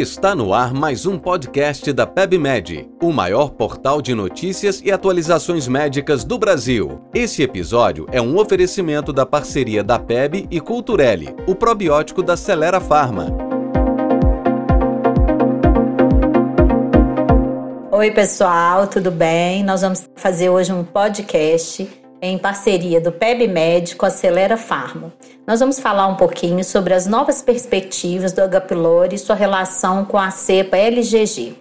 Está no ar mais um podcast da PebMed, o maior portal de notícias e atualizações médicas do Brasil. Esse episódio é um oferecimento da parceria da PEB e Culturelle, o probiótico da Celera Farma. Oi, pessoal, tudo bem? Nós vamos fazer hoje um podcast em parceria do PebMed com a Acelera Farma. Nós vamos falar um pouquinho sobre as novas perspectivas do H. pylori e sua relação com a cepa LGG.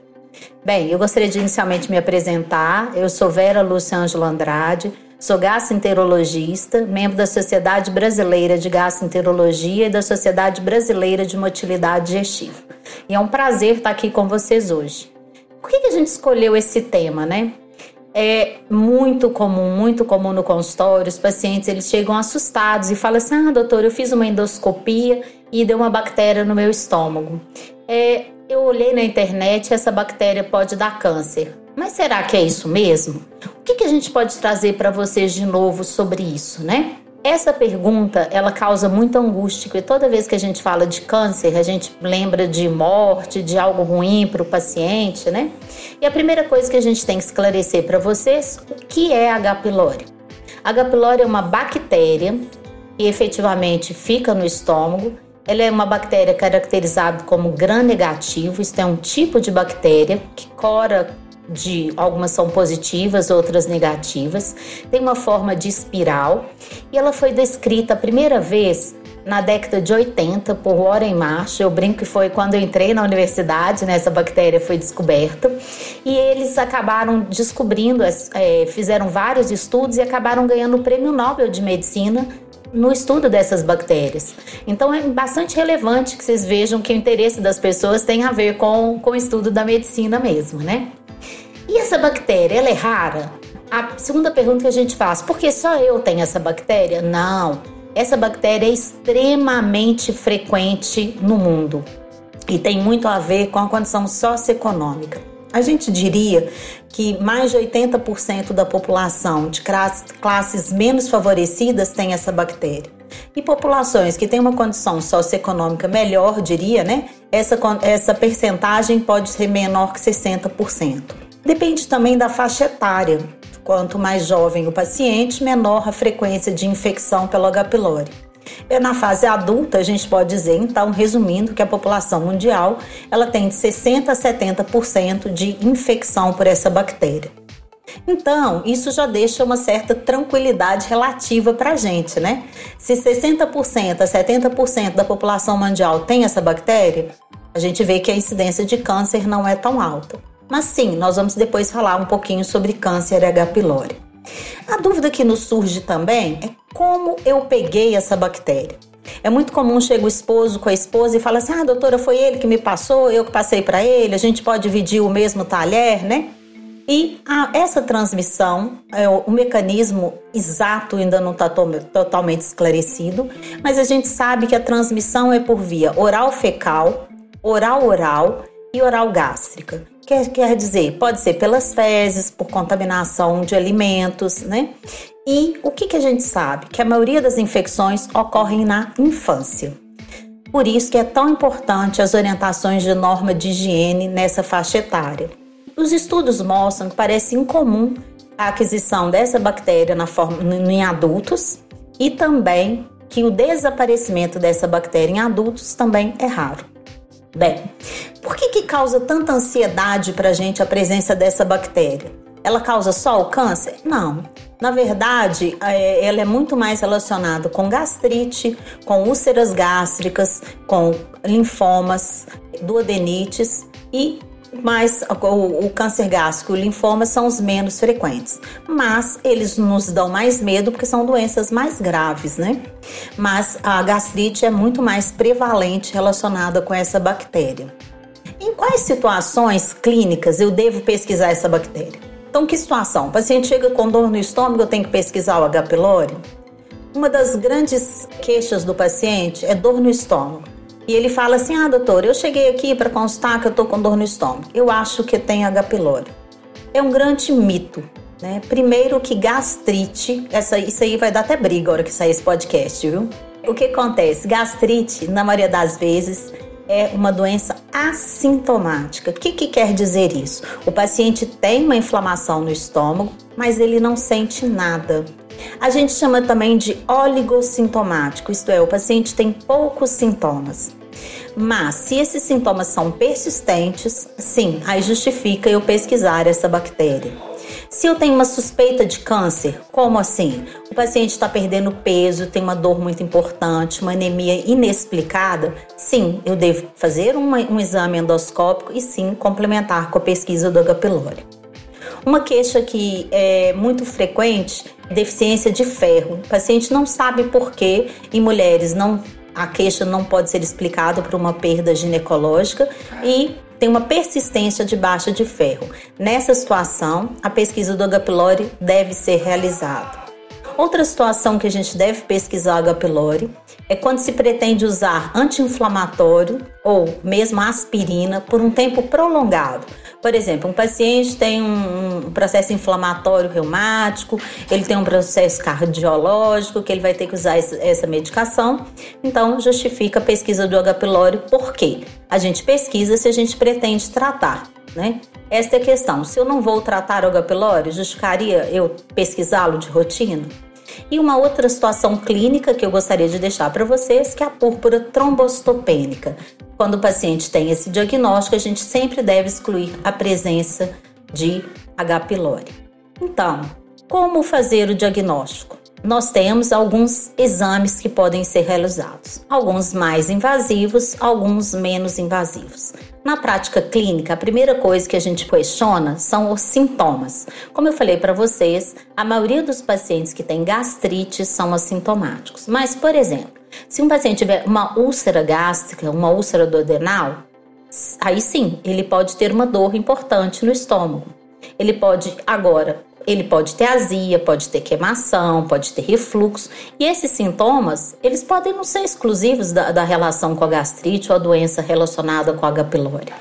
Bem, eu gostaria de inicialmente me apresentar. Eu sou Vera Lúcia Ângelo Andrade, sou gastroenterologista, membro da Sociedade Brasileira de Gastroenterologia e da Sociedade Brasileira de Motilidade Digestiva. E é um prazer estar aqui com vocês hoje. Por que a gente escolheu esse tema, né? É muito comum, muito comum no consultório, os pacientes eles chegam assustados e falam assim: "Ah, doutor, eu fiz uma endoscopia e deu uma bactéria no meu estômago. É, eu olhei na internet, essa bactéria pode dar câncer. Mas será que é isso mesmo? O que, que a gente pode trazer para vocês de novo sobre isso, né? Essa pergunta, ela causa muita angústia, porque toda vez que a gente fala de câncer, a gente lembra de morte, de algo ruim para o paciente, né? E a primeira coisa que a gente tem que esclarecer para vocês, o que é H. pylori? H. pylori é uma bactéria que efetivamente fica no estômago. Ela é uma bactéria caracterizada como gram-negativo, isso é um tipo de bactéria que cora de algumas são positivas, outras negativas. Tem uma forma de espiral e ela foi descrita a primeira vez na década de 80 por Warren Marsh. Eu brinco que foi quando eu entrei na universidade, né, essa bactéria foi descoberta. E eles acabaram descobrindo, é, fizeram vários estudos e acabaram ganhando o prêmio Nobel de Medicina no estudo dessas bactérias. Então é bastante relevante que vocês vejam que o interesse das pessoas tem a ver com, com o estudo da medicina mesmo, né? E essa bactéria, ela é rara? A segunda pergunta que a gente faz, por que só eu tenho essa bactéria? Não. Essa bactéria é extremamente frequente no mundo e tem muito a ver com a condição socioeconômica. A gente diria que mais de 80% da população de classes menos favorecidas tem essa bactéria. E populações que têm uma condição socioeconômica melhor, diria, né? Essa, essa percentagem pode ser menor que 60%. Depende também da faixa etária. Quanto mais jovem o paciente, menor a frequência de infecção pelo H. pylori. É na fase adulta, a gente pode dizer, então, resumindo, que a população mundial ela tem de 60 a 70% de infecção por essa bactéria. Então, isso já deixa uma certa tranquilidade relativa para a gente, né? Se 60% a 70% da população mundial tem essa bactéria, a gente vê que a incidência de câncer não é tão alta. Mas sim, nós vamos depois falar um pouquinho sobre câncer H. pylori. A dúvida que nos surge também é como eu peguei essa bactéria. É muito comum chega o esposo com a esposa e fala assim: "Ah, doutora, foi ele que me passou, eu que passei para ele, a gente pode dividir o mesmo talher, né?" E a, essa transmissão, é, o, mecanismo exato ainda não está to totalmente esclarecido, mas a gente sabe que a transmissão é por via oral fecal, oral oral e oral gástrica. Quer, quer dizer, pode ser pelas fezes, por contaminação de alimentos, né? E o que, que a gente sabe? Que a maioria das infecções ocorrem na infância. Por isso que é tão importante as orientações de norma de higiene nessa faixa etária. Os estudos mostram que parece incomum a aquisição dessa bactéria na forma, em adultos e também que o desaparecimento dessa bactéria em adultos também é raro. Bem, por que, que causa tanta ansiedade para a gente a presença dessa bactéria? Ela causa só o câncer? Não. Na verdade, é, ela é muito mais relacionada com gastrite, com úlceras gástricas, com linfomas, duodenites e mas o, o câncer gástrico e o linfoma são os menos frequentes. Mas eles nos dão mais medo porque são doenças mais graves, né? Mas a gastrite é muito mais prevalente relacionada com essa bactéria. Em quais situações clínicas eu devo pesquisar essa bactéria? Então, que situação? O paciente chega com dor no estômago, eu tenho que pesquisar o H. pylori? Uma das grandes queixas do paciente é dor no estômago. E ele fala assim: Ah, doutor, eu cheguei aqui para constar que eu tô com dor no estômago. Eu acho que tem H. pylori. É um grande mito. Né? Primeiro que gastrite, essa, isso aí vai dar até briga a hora que sair esse podcast, viu? O que acontece? Gastrite, na maioria das vezes, é uma doença assintomática. O que, que quer dizer isso? O paciente tem uma inflamação no estômago, mas ele não sente nada. A gente chama também de oligossintomático, isto é, o paciente tem poucos sintomas. Mas se esses sintomas são persistentes, sim, aí justifica eu pesquisar essa bactéria. Se eu tenho uma suspeita de câncer, como assim? O paciente está perdendo peso, tem uma dor muito importante, uma anemia inexplicada, sim, eu devo fazer uma, um exame endoscópico e sim complementar com a pesquisa do H. pylori. Uma queixa que é muito frequente deficiência de ferro. O paciente não sabe por que em mulheres não a queixa não pode ser explicada por uma perda ginecológica e tem uma persistência de baixa de ferro. Nessa situação, a pesquisa do H. pylori deve ser realizada. Outra situação que a gente deve pesquisar H. pylori é quando se pretende usar anti-inflamatório ou mesmo aspirina por um tempo prolongado. Por exemplo, um paciente tem um processo inflamatório reumático, ele tem um processo cardiológico que ele vai ter que usar essa medicação, então justifica a pesquisa do H. pylori, por quê? A gente pesquisa se a gente pretende tratar. Né? Esta é a questão. Se eu não vou tratar o H. pylori, justificaria eu pesquisá-lo de rotina? E uma outra situação clínica que eu gostaria de deixar para vocês, que é a púrpura trombocitopênica. Quando o paciente tem esse diagnóstico, a gente sempre deve excluir a presença de H. pylori. Então, como fazer o diagnóstico? Nós temos alguns exames que podem ser realizados, alguns mais invasivos, alguns menos invasivos. Na prática clínica, a primeira coisa que a gente questiona são os sintomas. Como eu falei para vocês, a maioria dos pacientes que têm gastrite são assintomáticos. Mas, por exemplo, se um paciente tiver uma úlcera gástrica, uma úlcera do adenal, aí sim, ele pode ter uma dor importante no estômago. Ele pode agora ele pode ter azia, pode ter queimação, pode ter refluxo. E esses sintomas, eles podem não ser exclusivos da, da relação com a gastrite ou a doença relacionada com a H. pylori.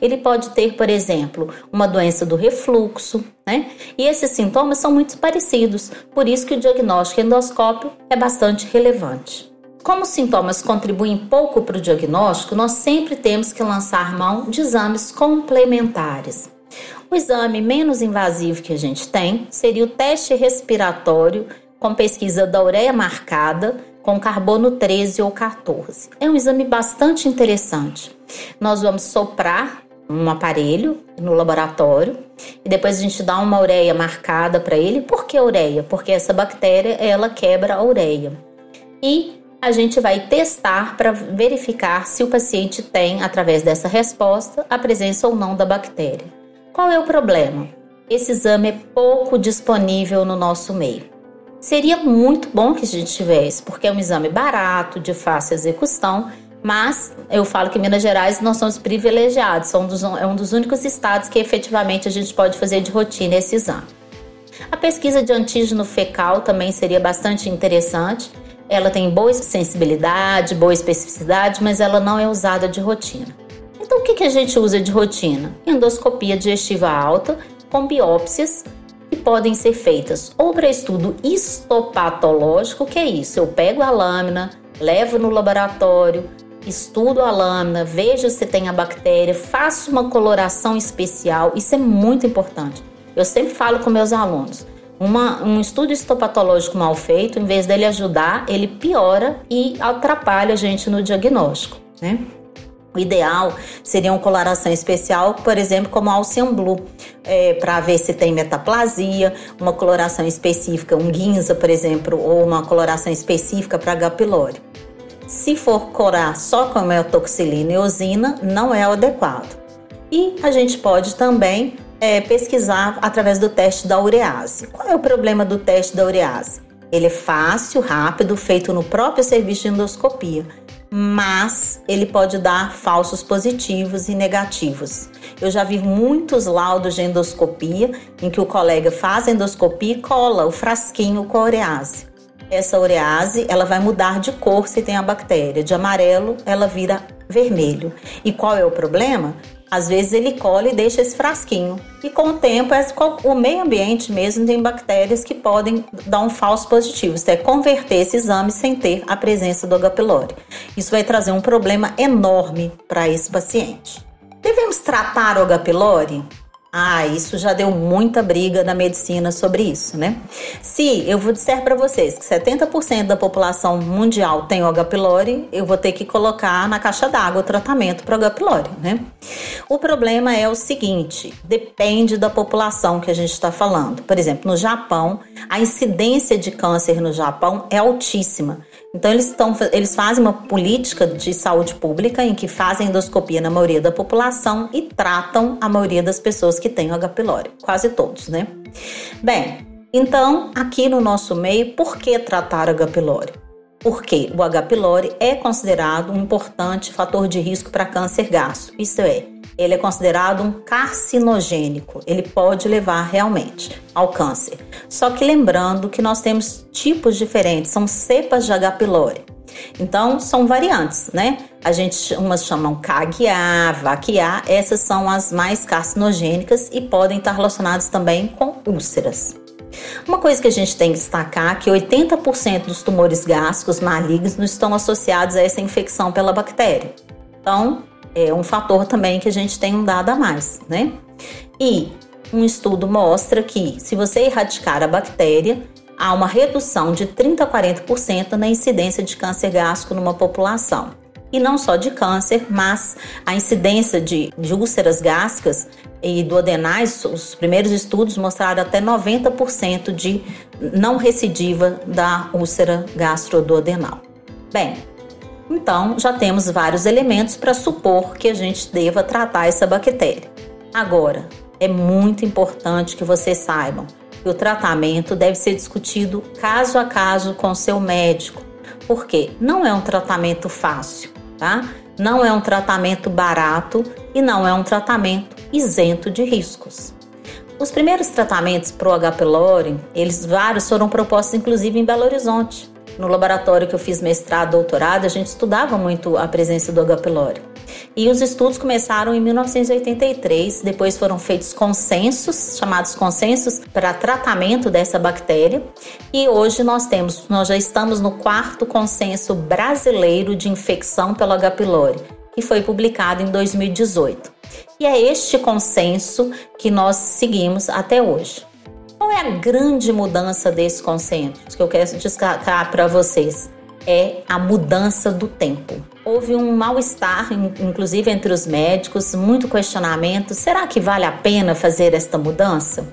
Ele pode ter, por exemplo, uma doença do refluxo, né? E esses sintomas são muito parecidos, por isso que o diagnóstico endoscópio é bastante relevante. Como os sintomas contribuem pouco para o diagnóstico, nós sempre temos que lançar mão de exames complementares. O exame menos invasivo que a gente tem seria o teste respiratório com pesquisa da ureia marcada com carbono 13 ou 14. É um exame bastante interessante. Nós vamos soprar um aparelho no laboratório e depois a gente dá uma ureia marcada para ele. Por que ureia? Porque essa bactéria ela quebra a ureia. E a gente vai testar para verificar se o paciente tem, através dessa resposta, a presença ou não da bactéria. Qual é o problema? Esse exame é pouco disponível no nosso meio. Seria muito bom que a gente tivesse, porque é um exame barato, de fácil execução, mas eu falo que Minas Gerais nós somos privilegiados, é um dos únicos estados que efetivamente a gente pode fazer de rotina esse exame. A pesquisa de antígeno fecal também seria bastante interessante. Ela tem boa sensibilidade, boa especificidade, mas ela não é usada de rotina. Que a gente usa de rotina? Endoscopia digestiva alta com biópsias que podem ser feitas ou para estudo histopatológico, que é isso, eu pego a lâmina, levo no laboratório, estudo a lâmina, vejo se tem a bactéria, faço uma coloração especial, isso é muito importante. Eu sempre falo com meus alunos, uma, um estudo histopatológico mal feito, em vez dele ajudar, ele piora e atrapalha a gente no diagnóstico, né? O ideal seria uma coloração especial, por exemplo, como Alcian Blue, é, para ver se tem metaplasia, uma coloração específica, um guinza, por exemplo, ou uma coloração específica para H. pylori. Se for corar só com metoxilina e eosina, não é o adequado. E a gente pode também é, pesquisar através do teste da urease. Qual é o problema do teste da urease? Ele é fácil, rápido, feito no próprio serviço de endoscopia mas ele pode dar falsos positivos e negativos. Eu já vi muitos laudos de endoscopia em que o colega faz endoscopia e cola o frasquinho com a urease. Essa urease, ela vai mudar de cor se tem a bactéria. De amarelo, ela vira vermelho. E qual é o problema? Às vezes ele colhe e deixa esse frasquinho. E com o tempo, é o meio ambiente mesmo tem bactérias que podem dar um falso positivo. Isso é converter esse exame sem ter a presença do H. pylori. Isso vai trazer um problema enorme para esse paciente. Devemos tratar o H. pylori? Ah, isso já deu muita briga na medicina sobre isso, né? Se eu vou dizer para vocês que 70% da população mundial tem H. pylori, eu vou ter que colocar na caixa d'água o tratamento para H. pylori, né? O problema é o seguinte, depende da população que a gente está falando. Por exemplo, no Japão, a incidência de câncer no Japão é altíssima. Então eles, estão, eles fazem uma política de saúde pública em que fazem endoscopia na maioria da população e tratam a maioria das pessoas que têm H. pylori, quase todos, né? Bem, então aqui no nosso meio, por que tratar H. pylori? Porque o H. pylori é considerado um importante fator de risco para câncer gástrico, isso é, ele é considerado um carcinogênico. Ele pode levar realmente ao câncer. Só que lembrando que nós temos tipos diferentes, são cepas de H. pylori. Então, são variantes, né? A gente, umas chamam CAGA, VAQA, essas são as mais carcinogênicas e podem estar relacionadas também com úlceras. Uma coisa que a gente tem que destacar é que 80% dos tumores gástricos malignos estão associados a essa infecção pela bactéria. Então, é um fator também que a gente tem um dado a mais, né? E um estudo mostra que se você erradicar a bactéria, há uma redução de 30 a 40% na incidência de câncer gástrico numa população. E não só de câncer, mas a incidência de, de úlceras gástricas e do adenais, os primeiros estudos mostraram até 90% de não recidiva da úlcera gastroduodenal. Bem, então, já temos vários elementos para supor que a gente deva tratar essa bactéria. Agora, é muito importante que vocês saibam que o tratamento deve ser discutido caso a caso com seu médico, porque não é um tratamento fácil, tá? Não é um tratamento barato e não é um tratamento isento de riscos. Os primeiros tratamentos para o H. pylori, eles vários foram propostos inclusive em Belo Horizonte. No laboratório que eu fiz mestrado, doutorado, a gente estudava muito a presença do H. pylori. E os estudos começaram em 1983, depois foram feitos consensos, chamados consensos para tratamento dessa bactéria, e hoje nós temos, nós já estamos no quarto consenso brasileiro de infecção pelo H. pylori, que foi publicado em 2018. E é este consenso que nós seguimos até hoje. Qual é a grande mudança desse consenso que eu quero destacar para vocês? É a mudança do tempo. Houve um mal-estar, inclusive entre os médicos, muito questionamento. Será que vale a pena fazer esta mudança?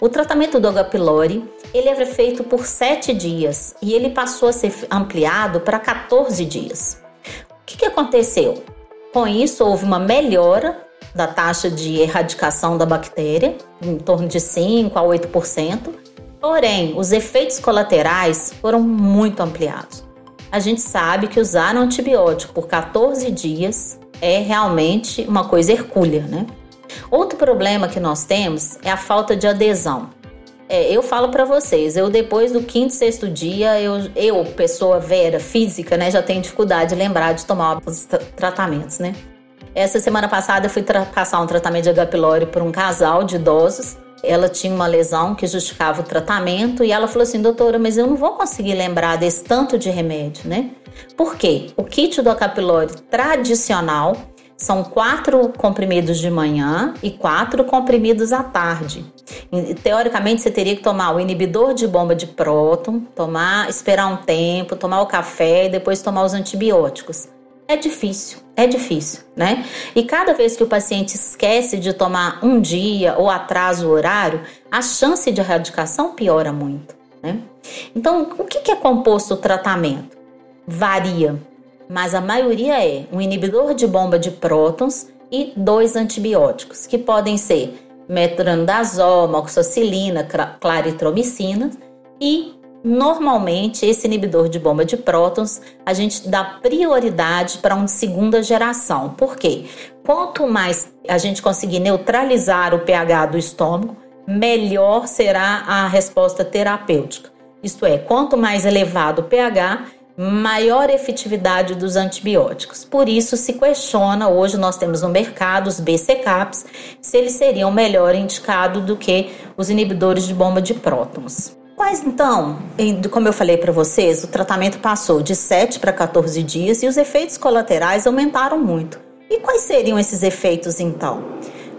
O tratamento do H. pylori ele é feito por 7 dias e ele passou a ser ampliado para 14 dias. O que, que aconteceu? Com isso, houve uma melhora da taxa de erradicação da bactéria, em torno de 5 a 8%. Porém, os efeitos colaterais foram muito ampliados. A gente sabe que usar antibiótico por 14 dias é realmente uma coisa hercúlea, né? Outro problema que nós temos é a falta de adesão. É, eu falo para vocês, eu depois do quinto, sexto dia, eu, eu, pessoa vera, física, né, já tenho dificuldade de lembrar de tomar os tratamentos, né? Essa semana passada eu fui passar um tratamento de H. pylori por um casal de idosos. Ela tinha uma lesão que justificava o tratamento e ela falou assim: doutora, mas eu não vou conseguir lembrar desse tanto de remédio, né? Por quê? O kit do H. pylori tradicional são quatro comprimidos de manhã e quatro comprimidos à tarde. Teoricamente, você teria que tomar o inibidor de bomba de próton, tomar, esperar um tempo, tomar o café e depois tomar os antibióticos. É difícil, é difícil, né? E cada vez que o paciente esquece de tomar um dia ou atrasa o horário, a chance de erradicação piora muito, né? Então, o que é composto o tratamento? Varia, mas a maioria é um inibidor de bomba de prótons e dois antibióticos, que podem ser metronidazol, moxicilina, claritromicina e Normalmente, esse inibidor de bomba de prótons, a gente dá prioridade para um de segunda geração. Por quê? Quanto mais a gente conseguir neutralizar o pH do estômago, melhor será a resposta terapêutica. Isto é, quanto mais elevado o pH, maior efetividade dos antibióticos. Por isso se questiona, hoje nós temos no mercado os BCCAPs, se eles seriam melhor indicados do que os inibidores de bomba de prótons. Quais então, como eu falei para vocês, o tratamento passou de 7 para 14 dias e os efeitos colaterais aumentaram muito. E quais seriam esses efeitos então?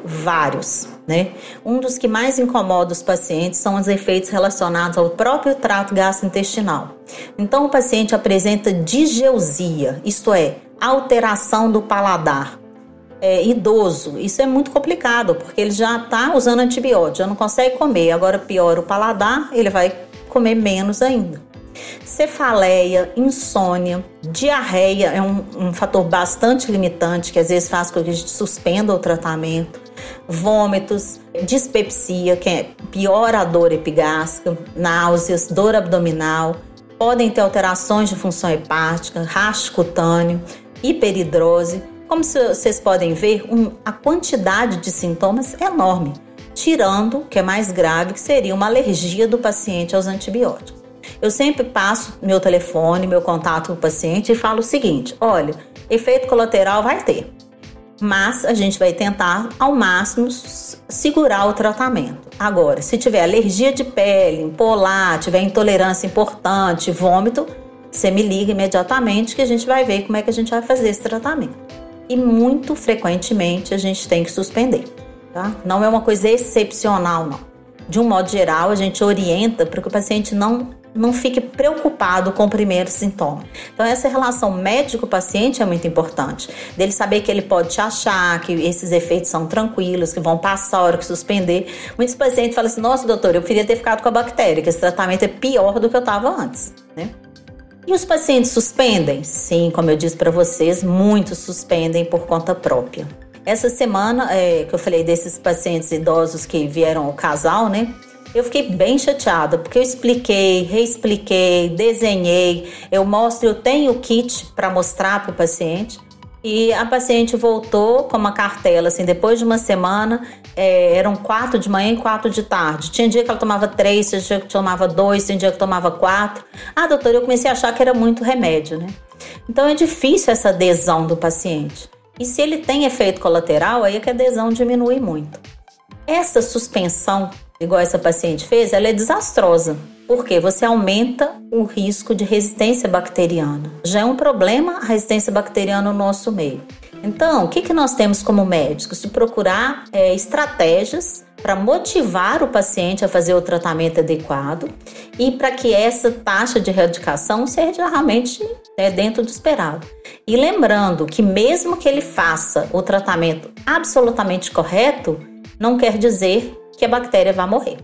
Vários. Né? Um dos que mais incomoda os pacientes são os efeitos relacionados ao próprio trato gastrointestinal. Então, o paciente apresenta digeusia, isto é, alteração do paladar. É, idoso, isso é muito complicado, porque ele já está usando antibiótico, já não consegue comer, agora piora o paladar, ele vai comer menos ainda. Cefaleia, insônia, diarreia é um, um fator bastante limitante que às vezes faz com que a gente suspenda o tratamento vômitos, dispepsia, que é pior a dor epigástrica, náuseas, dor abdominal, podem ter alterações de função hepática, rastro cutâneo, hiperidrose. Como vocês podem ver, um, a quantidade de sintomas é enorme, tirando o que é mais grave, que seria uma alergia do paciente aos antibióticos. Eu sempre passo meu telefone, meu contato com o paciente e falo o seguinte: olha, efeito colateral vai ter mas a gente vai tentar ao máximo segurar o tratamento. Agora, se tiver alergia de pele, polar, tiver intolerância importante, vômito, você me liga imediatamente que a gente vai ver como é que a gente vai fazer esse tratamento. E muito frequentemente a gente tem que suspender, tá? Não é uma coisa excepcional, não. De um modo geral, a gente orienta para que o paciente não não fique preocupado com o primeiro sintoma. Então, essa relação médico-paciente é muito importante. Dele saber que ele pode te achar, que esses efeitos são tranquilos, que vão passar a hora que suspender. Muitos pacientes falam assim: nossa, doutor, eu queria ter ficado com a bactéria, que esse tratamento é pior do que eu estava antes, né? E os pacientes suspendem? Sim, como eu disse para vocês, muitos suspendem por conta própria. Essa semana é, que eu falei desses pacientes idosos que vieram ao casal, né? Eu fiquei bem chateada, porque eu expliquei, reexpliquei, desenhei, eu mostro, eu tenho o kit para mostrar para o paciente. E a paciente voltou com uma cartela, assim, depois de uma semana, é, eram quatro de manhã e quatro de tarde. Tinha dia que ela tomava três, tinha dia que tomava dois, tinha dia que tomava quatro. Ah, doutora, eu comecei a achar que era muito remédio, né? Então é difícil essa adesão do paciente. E se ele tem efeito colateral, aí é que a adesão diminui muito. Essa suspensão igual essa paciente fez, ela é desastrosa. Porque você aumenta o risco de resistência bacteriana. Já é um problema a resistência bacteriana no nosso meio. Então, o que, que nós temos como médicos? De procurar é, estratégias para motivar o paciente a fazer o tratamento adequado e para que essa taxa de erradicação seja realmente é, dentro do esperado. E lembrando que, mesmo que ele faça o tratamento absolutamente correto, não quer dizer que a bactéria vai morrer.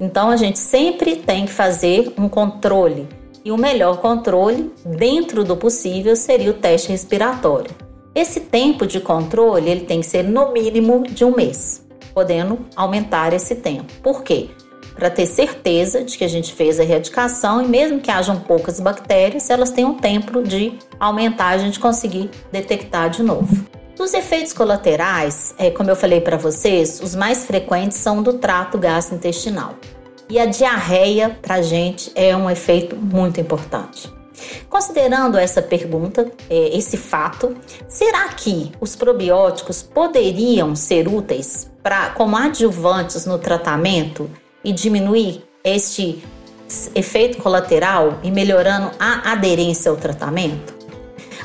Então a gente sempre tem que fazer um controle e o melhor controle, dentro do possível, seria o teste respiratório. Esse tempo de controle ele tem que ser no mínimo de um mês, podendo aumentar esse tempo. Por quê? Para ter certeza de que a gente fez a erradicação e mesmo que hajam poucas bactérias, elas têm um tempo de aumentar a gente conseguir detectar de novo. Dos efeitos colaterais, é, como eu falei para vocês, os mais frequentes são do trato gastrointestinal. E a diarreia, para gente, é um efeito muito importante. Considerando essa pergunta, é, esse fato, será que os probióticos poderiam ser úteis para como adjuvantes no tratamento e diminuir este efeito colateral e melhorando a aderência ao tratamento?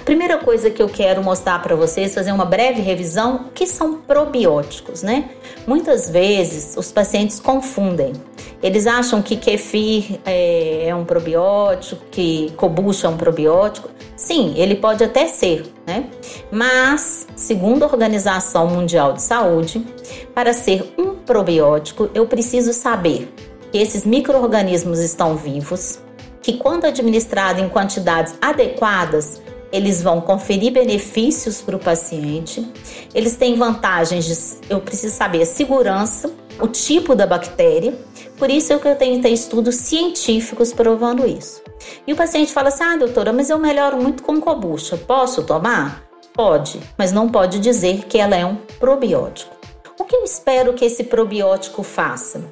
Primeira coisa que eu quero mostrar para vocês, fazer uma breve revisão, que são probióticos, né? Muitas vezes os pacientes confundem. Eles acham que kefir é, é um probiótico, que kombucha é um probiótico. Sim, ele pode até ser, né? Mas, segundo a Organização Mundial de Saúde, para ser um probiótico, eu preciso saber que esses micro-organismos estão vivos, que quando administrado em quantidades adequadas, eles vão conferir benefícios para o paciente, eles têm vantagens de, eu preciso saber a segurança, o tipo da bactéria, por isso é que eu tenho que ter estudos científicos provando isso. E o paciente fala assim: ah, doutora, mas eu melhoro muito com kombucha, posso tomar? Pode, mas não pode dizer que ela é um probiótico. O que eu espero que esse probiótico faça?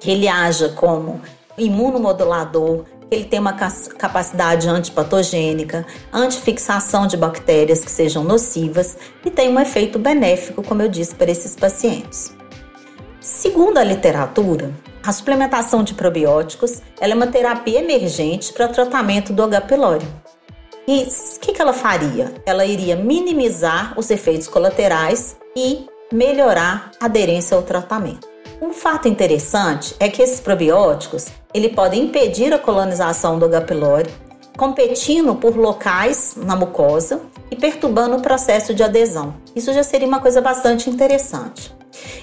Que ele haja como imunomodulador, ele tem uma capacidade antipatogênica, antifixação de bactérias que sejam nocivas e tem um efeito benéfico, como eu disse, para esses pacientes. Segundo a literatura, a suplementação de probióticos é uma terapia emergente para o tratamento do H. pylori. E o que, que ela faria? Ela iria minimizar os efeitos colaterais e melhorar a aderência ao tratamento. Um fato interessante é que esses probióticos ele pode impedir a colonização do H. pylori, competindo por locais na mucosa e perturbando o processo de adesão. Isso já seria uma coisa bastante interessante.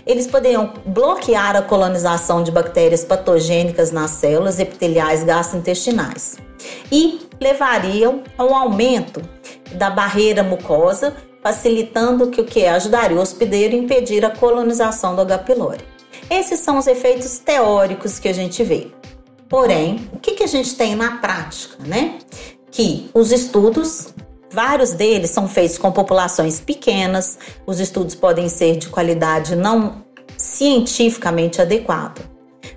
Eles poderiam bloquear a colonização de bactérias patogênicas nas células epiteliais gastrointestinais e levariam a um aumento da barreira mucosa, facilitando que o que ajudaria o hospedeiro a impedir a colonização do H. pylori. Esses são os efeitos teóricos que a gente vê. Porém, o que, que a gente tem na prática, né? Que os estudos, vários deles são feitos com populações pequenas, os estudos podem ser de qualidade não cientificamente adequada.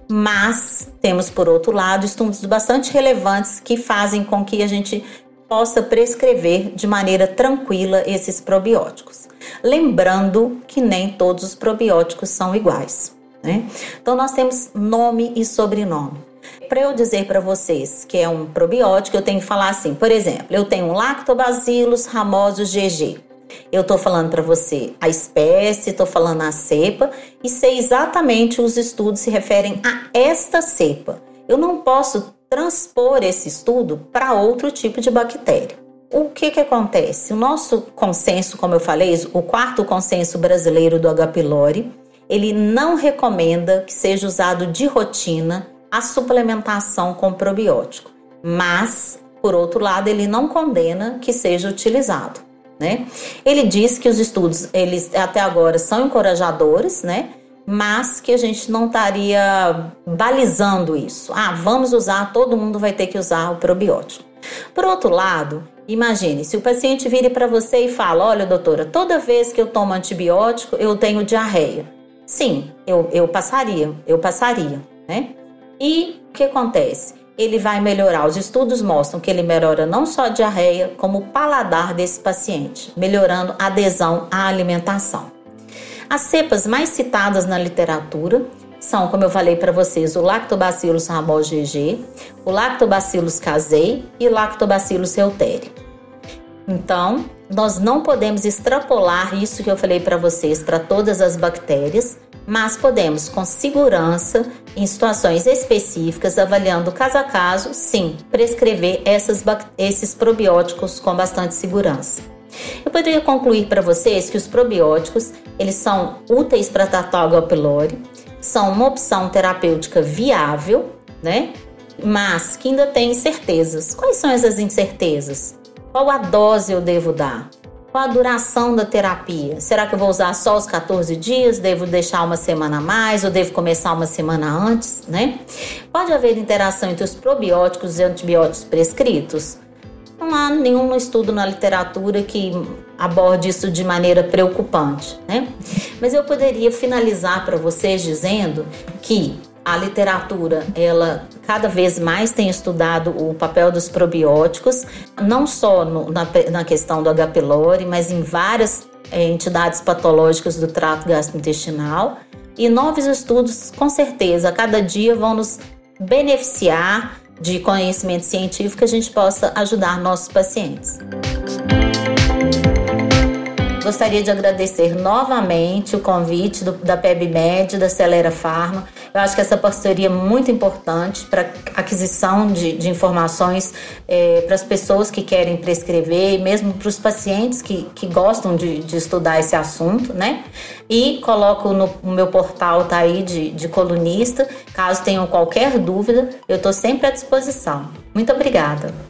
Mas temos, por outro lado, estudos bastante relevantes que fazem com que a gente possa prescrever de maneira tranquila esses probióticos. Lembrando que nem todos os probióticos são iguais. Né? Então nós temos nome e sobrenome. Para eu dizer para vocês que é um probiótico, eu tenho que falar assim, por exemplo, eu tenho um Lactobacillus ramosus GG. Eu estou falando para você a espécie, estou falando a cepa e sei exatamente os estudos se referem a esta cepa. Eu não posso transpor esse estudo para outro tipo de bactéria. O que, que acontece? O nosso consenso, como eu falei, o quarto consenso brasileiro do H. pylori, ele não recomenda que seja usado de rotina a suplementação com probiótico, mas, por outro lado, ele não condena que seja utilizado. Né? Ele diz que os estudos, eles até agora são encorajadores, né? mas que a gente não estaria balizando isso. Ah, vamos usar, todo mundo vai ter que usar o probiótico. Por outro lado, imagine, se o paciente vire para você e fala: Olha, doutora, toda vez que eu tomo antibiótico, eu tenho diarreia. Sim, eu, eu passaria, eu passaria, né? E o que acontece? Ele vai melhorar. Os estudos mostram que ele melhora não só a diarreia, como o paladar desse paciente, melhorando a adesão à alimentação. As cepas mais citadas na literatura são, como eu falei para vocês, o Lactobacillus rhamos GG, o Lactobacillus casei e o Lactobacillus reuteri. Então, nós não podemos extrapolar isso que eu falei para vocês para todas as bactérias, mas podemos, com segurança, em situações específicas, avaliando caso a caso, sim, prescrever essas, esses probióticos com bastante segurança. Eu poderia concluir para vocês que os probióticos eles são úteis para tratar o H. são uma opção terapêutica viável, né? Mas que ainda tem incertezas. Quais são essas incertezas? Qual a dose eu devo dar? Qual a duração da terapia? Será que eu vou usar só os 14 dias? Devo deixar uma semana a mais ou devo começar uma semana antes, né? Pode haver interação entre os probióticos e antibióticos prescritos? Não há nenhum estudo na literatura que aborde isso de maneira preocupante, né? Mas eu poderia finalizar para vocês dizendo que a literatura, ela cada vez mais tem estudado o papel dos probióticos, não só no, na, na, questão do H. pylori, mas em várias é, entidades patológicas do trato gastrointestinal. E novos estudos, com certeza, a cada dia vão nos beneficiar de conhecimento científico que a gente possa ajudar nossos pacientes. Gostaria de agradecer novamente o convite do, da PebMed, da Celera Pharma. Eu acho que essa parceria é muito importante para aquisição de, de informações é, para as pessoas que querem prescrever, e mesmo para os pacientes que, que gostam de, de, estudar esse assunto, né? E coloco no, no meu portal, tá aí, de, de colunista. Caso tenham qualquer dúvida, eu estou sempre à disposição. Muito obrigada.